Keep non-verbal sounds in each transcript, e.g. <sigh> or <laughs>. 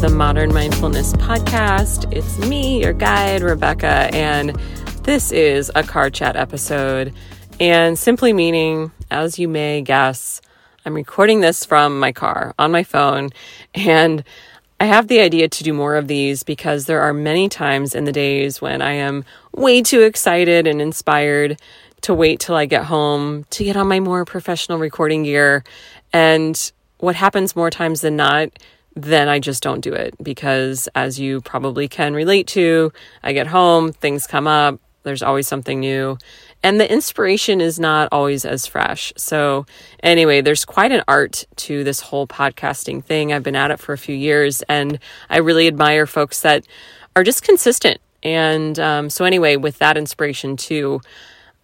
the Modern Mindfulness Podcast. It's me, your guide, Rebecca, and this is a car chat episode. And simply meaning, as you may guess, I'm recording this from my car on my phone. And I have the idea to do more of these because there are many times in the days when I am way too excited and inspired to wait till I get home to get on my more professional recording gear. And what happens more times than not, then I just don't do it because, as you probably can relate to, I get home, things come up, there's always something new, and the inspiration is not always as fresh. So, anyway, there's quite an art to this whole podcasting thing. I've been at it for a few years, and I really admire folks that are just consistent. And um, so, anyway, with that inspiration too,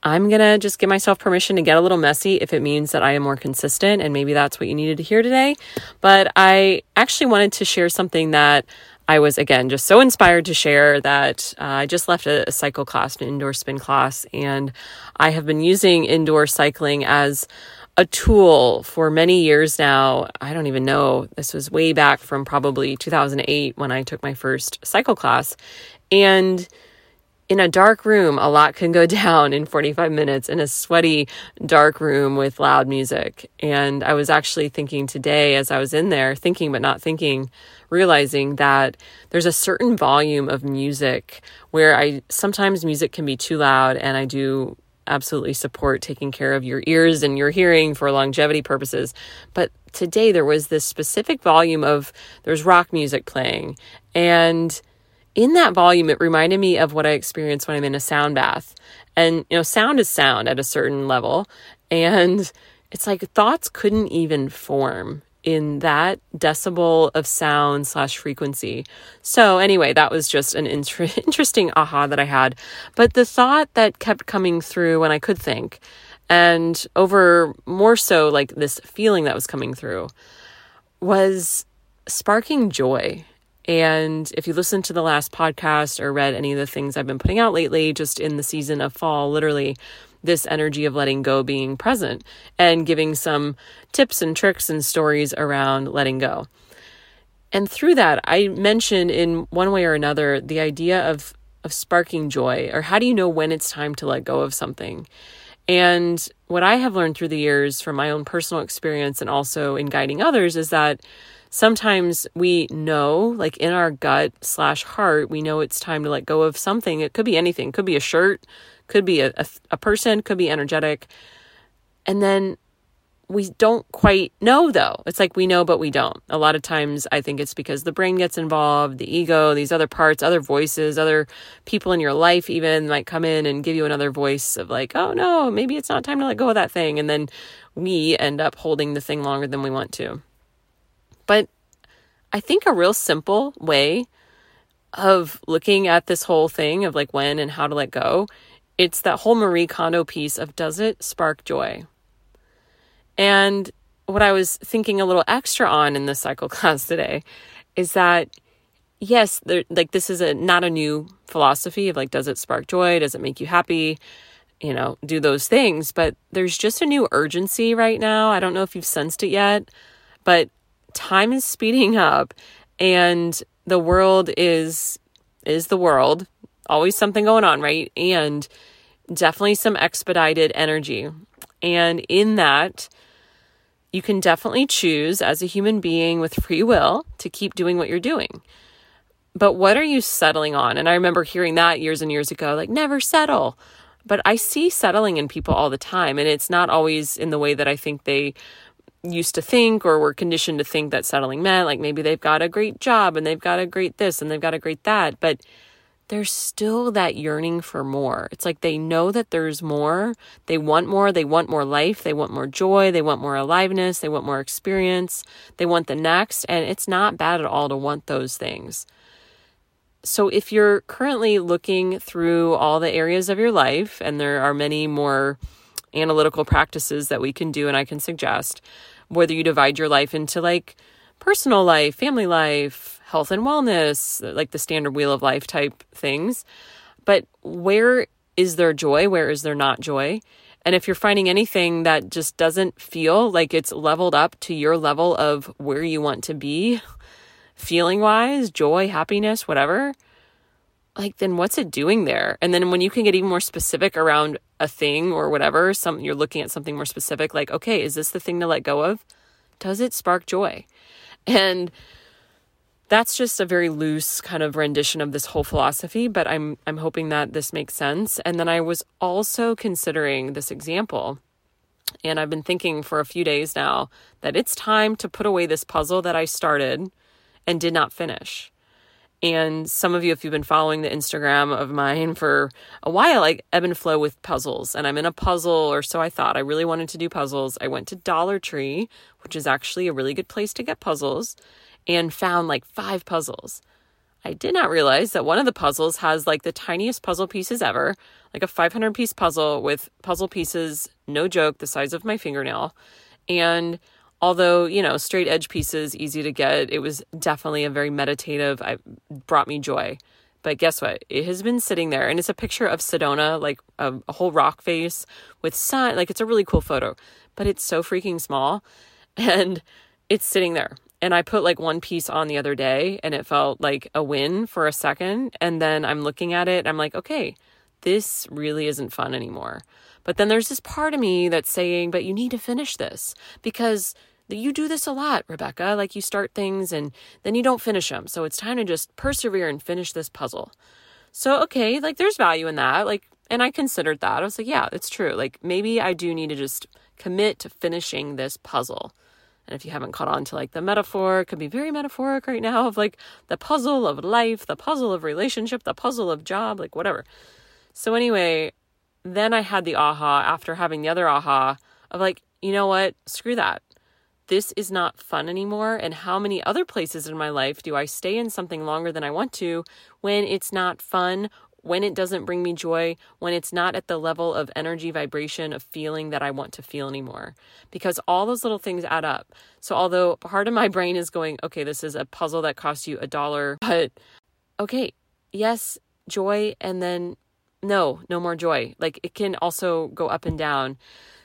I'm going to just give myself permission to get a little messy if it means that I am more consistent. And maybe that's what you needed to hear today. But I actually wanted to share something that I was, again, just so inspired to share that uh, I just left a, a cycle class, an indoor spin class. And I have been using indoor cycling as a tool for many years now. I don't even know. This was way back from probably 2008 when I took my first cycle class. And in a dark room, a lot can go <laughs> down in 45 minutes in a sweaty, dark room with loud music. And I was actually thinking today, as I was in there, thinking but not thinking, realizing that there's a certain volume of music where I sometimes music can be too loud, and I do absolutely support taking care of your ears and your hearing for longevity purposes. But today there was this specific volume of there's rock music playing and in that volume, it reminded me of what I experience when I'm in a sound bath. And, you know, sound is sound at a certain level. And it's like thoughts couldn't even form in that decibel of sound slash frequency. So, anyway, that was just an inter- <laughs> interesting aha that I had. But the thought that kept coming through when I could think, and over more so like this feeling that was coming through, was sparking joy and if you listen to the last podcast or read any of the things I've been putting out lately, just in the season of fall, literally this energy of letting go being present and giving some tips and tricks and stories around letting go. And through that, I mentioned in one way or another the idea of of sparking joy or how do you know when it's time to let go of something? And what I have learned through the years from my own personal experience and also in guiding others is that sometimes we know, like in our gut slash heart, we know it's time to let go of something. It could be anything, could be a shirt, could be a, a, a person, could be energetic. And then we don't quite know though. It's like we know, but we don't. A lot of times I think it's because the brain gets involved, the ego, these other parts, other voices, other people in your life even might come in and give you another voice of like, oh no, maybe it's not time to let go of that thing. And then we end up holding the thing longer than we want to. But I think a real simple way of looking at this whole thing of like when and how to let go, it's that whole Marie Kondo piece of does it spark joy? And what I was thinking a little extra on in the cycle <laughs> class today is that yes, there, like this is a not a new philosophy of like does it spark joy? Does it make you happy? You know, do those things, but there's just a new urgency right now. I don't know if you've sensed it yet, but time is speeding up and the world is is the world. Always something going on right? And definitely some expedited energy. And in that you can definitely choose as a human being with free will to keep doing what you're doing. But what are you settling on? And i remember hearing that years and years ago like never settle. But i see settling in people all the time and it's not always in the way that i think they used to think or were conditioned to think that settling meant like maybe they've got a great job and they've got a great this and they've got a great that but there's still that yearning for more. It's like they know that there's more. They want more. They want more life. They want more joy. They want more aliveness. They want more experience. They want the next. And it's not bad at all to want those things. So if you're currently looking through all the areas of your life, and there are many more analytical practices that we can do and I can suggest, whether you divide your life into like personal life, family life, health and wellness, like the standard wheel of life type things. But where is there joy? Where is there not joy? And if you're finding anything that just doesn't feel like it's leveled up to your level of where you want to be, feeling wise, joy, happiness, whatever, like then what's it doing there? And then when you can get even more specific around a thing or whatever, some you're looking at something more specific like, okay, is this the thing to let go of? Does it spark joy? And that's just a very loose kind of rendition of this whole philosophy, but I'm I'm hoping that this makes sense. And then I was also considering this example and I've been thinking for a few days now that it's time to put away this puzzle that I started and did not finish. And some of you, if you've been following the Instagram of mine for a while, like ebb and flow with puzzles. And I'm in a puzzle, or so I thought. I really wanted to do puzzles. I went to Dollar Tree, which is actually a really good place to get puzzles, and found like five puzzles. I did not realize that one of the puzzles has like the tiniest puzzle pieces ever, like a 500 piece puzzle with puzzle pieces, no joke, the size of my fingernail. And although, you know, straight edge pieces, easy to get, it was definitely a very meditative, I brought me joy. But guess what? It has been sitting there and it's a picture of Sedona, like a, a whole rock face with sun. Like it's a really cool photo, but it's so freaking small <laughs> and it's sitting there and I put like one piece on the other day and it felt like a win for a second. And then I'm looking at it, I'm like, okay, this really isn't fun anymore. But then there's this part of me that's saying, but you need to finish this because you do this a lot, Rebecca. Like you start things and then you don't finish them. So it's time to just persevere and finish this puzzle. So, okay, like there's value in that. Like, and I considered that. I was like, yeah, it's true. Like maybe I do need to just commit to finishing this puzzle. And if you haven't caught on to like the metaphor, it could be very metaphoric right now of like the puzzle of life, the puzzle of relationship, the puzzle of job, like whatever. So, anyway, then I had the aha after having the other aha of like, you know what? Screw that. This is not fun anymore. And how many other places in my life do I stay in something longer than I want to when it's not fun when it doesn't bring me joy, when it's not at the level of energy, vibration, of feeling that I want to feel anymore. Because all those little things add up. So, although part of my brain is going, okay, this is a puzzle that costs you a dollar, <laughs> but okay, yes, joy, and then no, no more joy. Like it can also go up and down.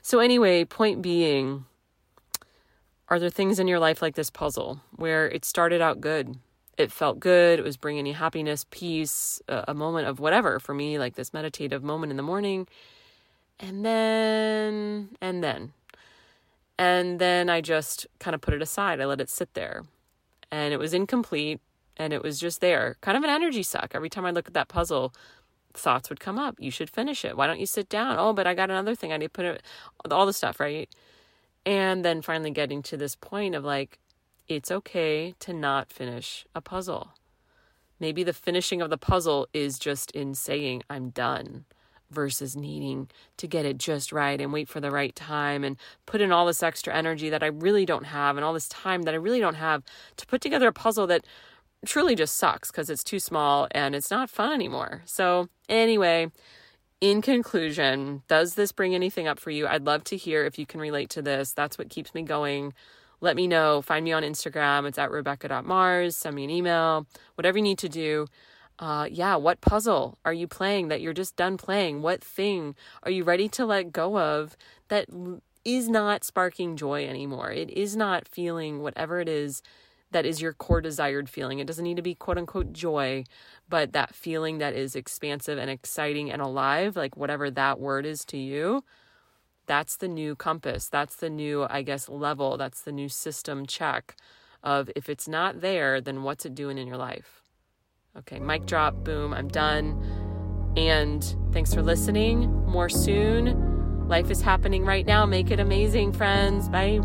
So, anyway, point being, are there things in your life like this puzzle where it started out good? it felt good. It was bringing you happiness, peace, a, moment of whatever for me, like this meditative moment in the morning. And then, and then, and then I just kind of put it aside. I let it sit there. And it was incomplete and it was just there. Kind of an energy suck. Every time I look at that puzzle, thoughts would come up. You should finish it. Why don't you sit down? Oh, but I got another thing. I need to put it, all the stuff, right? And then finally getting to this point of like, it's okay to not finish a puzzle. Maybe the finishing of the puzzle is just in saying, I'm done, versus needing to get it just right and wait for the right time and put in all this extra energy that I really don't have and all this time that I really don't have to put together a puzzle that truly just sucks because it's too small and it's not fun anymore. So, anyway, in conclusion, does this bring anything up for you? I'd love to hear if you can relate to this. That's what keeps me going let me know. Find me on Instagram. It's at rebecca.mars. Send me an email, whatever you need to do. Uh, yeah, what puzzle are you playing that you're just done playing? What thing are you ready to let go of that is not sparking joy anymore? It is not feeling whatever it is that is your core desired feeling. It doesn't need to be quote unquote joy, but that feeling that is expansive and exciting and alive, like whatever that word is to you that's the new compass. That's the new, I guess, level. That's the new system check of if it's not there, then what's it doing in your life? Okay, mic drop, boom, I'm done. And thanks for listening. More soon. Life is happening right now. Make it amazing, friends. Bye.